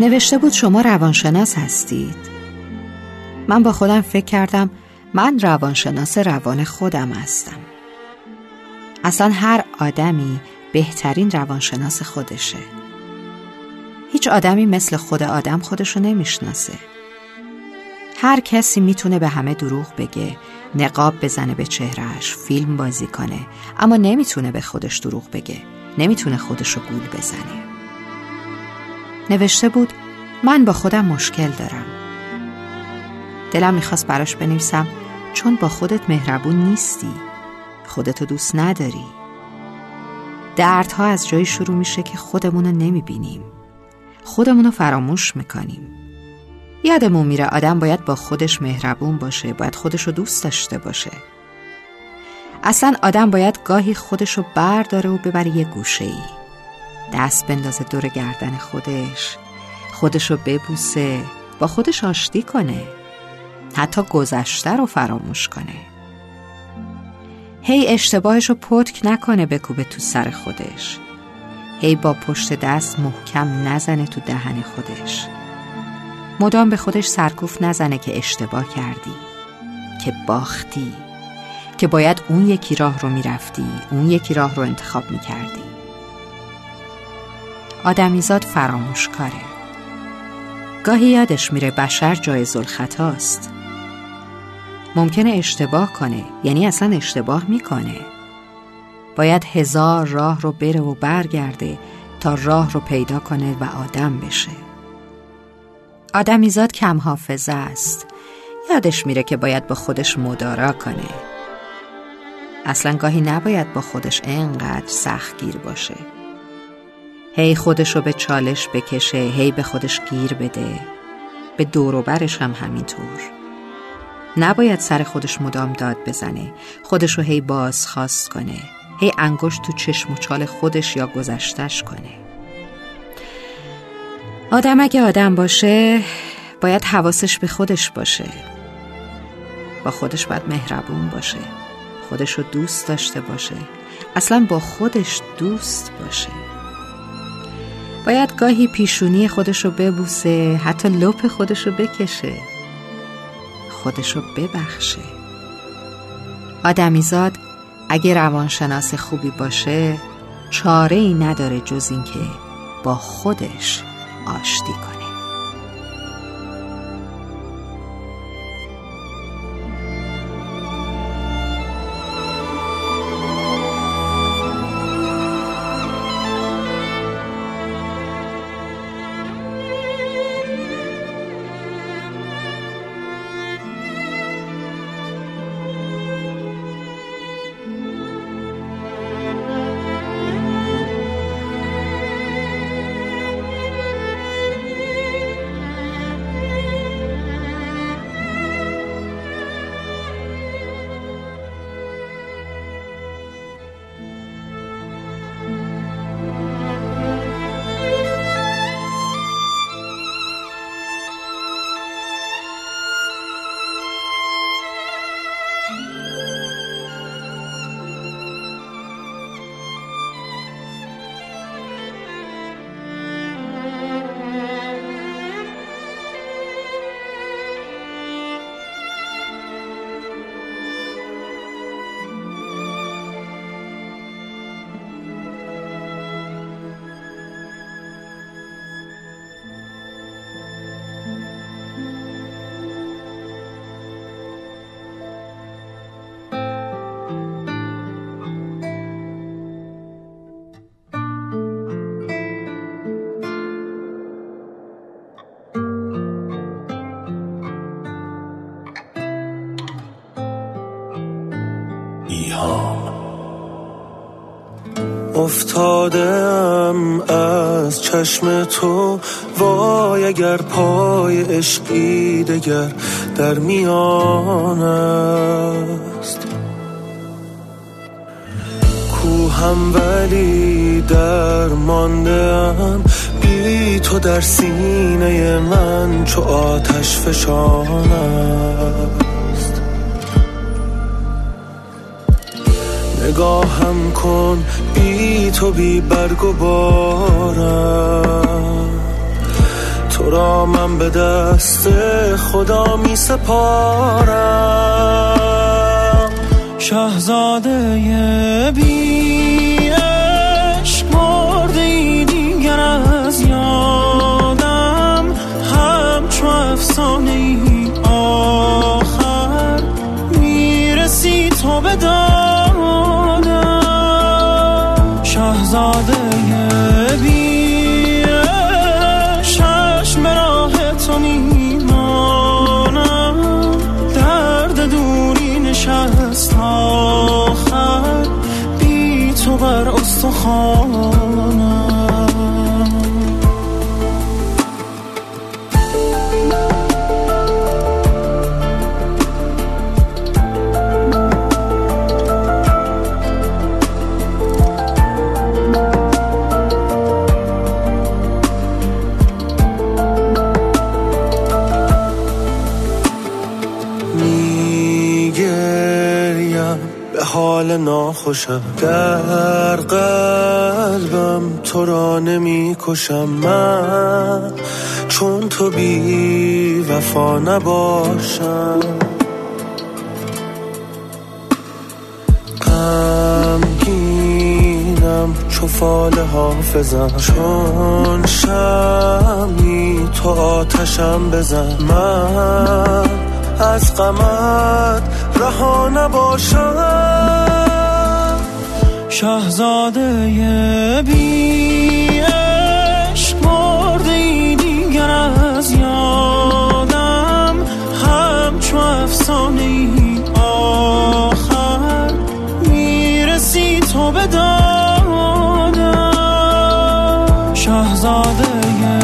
نوشته بود شما روانشناس هستید. من با خودم فکر کردم من روانشناس روان خودم هستم. اصلا هر آدمی بهترین روانشناس خودشه. هیچ آدمی مثل خود آدم خودشو نمی‌شناسه. هر کسی می‌تونه به همه دروغ بگه نقاب بزنه به چهرهش فیلم بازی کنه اما نمی‌تونه به خودش دروغ بگه نمی‌تونه خودشو گول بزنه. نوشته بود من با خودم مشکل دارم. دلم می‌خواست براش بنویسم چون با خودت مهربون نیستی. خودتو دوست نداری. دردها از جایی شروع میشه که خودمونو نمی‌بینیم. خودمونو فراموش می‌کنیم. یادمون میره آدم باید با خودش مهربون باشه باید خودشو دوست داشته باشه. اصلا آدم باید گاهی خودشو برداره و ببره یه گوشه ای دست بندازه دور گردن خودش. خودشو ببوسه با خودش آشتی کنه. حتی گذشته رو فراموش کنه. هی اشتباهش رو پتک نکنه بکوبه تو سر خودش. هی با پشت دست محکم نزنه تو دهن خودش. مدام به خودش سرکوف نزنه که اشتباه کردی. که باختی. که باید اون یکی راه رو می‌رفتی اون یکی راه رو انتخاب می‌کردی. آدمیزاد فراموش کاره گاهی یادش میره بشر جایز الخطاست ممکنه اشتباه کنه یعنی اصلا اشتباه می‌کنه. باید هزار راه رو بره و برگرده تا راه رو پیدا کنه و آدم بشه. آدمیزاد کم حافظه است. یادش میره که باید با خودش مدارا کنه. اصلا گاهی نباید با خودش انقدر سختگیر باشه. هی خودش رو به چالش بکشه هی به خودش گیر بده. به دوروبرش هم همینطور. نباید سر خودش مدام داد بزنه. خودش رو هی بازخواست کنه. هی انگشت تو چشم و چال خودش یا گذشتش کنه. آدم اگه آدم باشه باید حواسش به خودش باشه. با خودش باید مهربون باشه. خودش رو دوست داشته باشه. اصلا با خودش دوست باشه. باید گاهی پیشونی خودش رو ببوسه حتی لپ خودش رو بکشه. خودش رو ببخشه. آدمیزاد اگه روانشناس خوبی باشه چاره ای نداره جز اینکه با خودش آشتی کنه. افتادم از چشم تو وای اگر پای عشقی دگر در میان است. کوهم ولی در ماندم بی تو در سینه من چو آتش فشان است نگاهم کن بی تو بی برگ و بارم. تو را من به دست خدا می سپارم. شهزاده بی عشق مرده ای دیگر از یادم. همچو افسانه ای آخر می‌رسی تو به شهزاده بی چشم راه تو میمانم. درد دوری نشست آخر. بی تو بر استخوانم ناخوشم. در قلبم تو را نمی کشم من چون تو بی وفا نباشم. غمگینم چو فال حافظم. چون شمی تو آتشم بزن. من از غمت رها نباشم. شهزاده بی عشق مرده ای دیگر از یادم همچو افسانه آخر. می‌رسی تو به دادم. شهزاده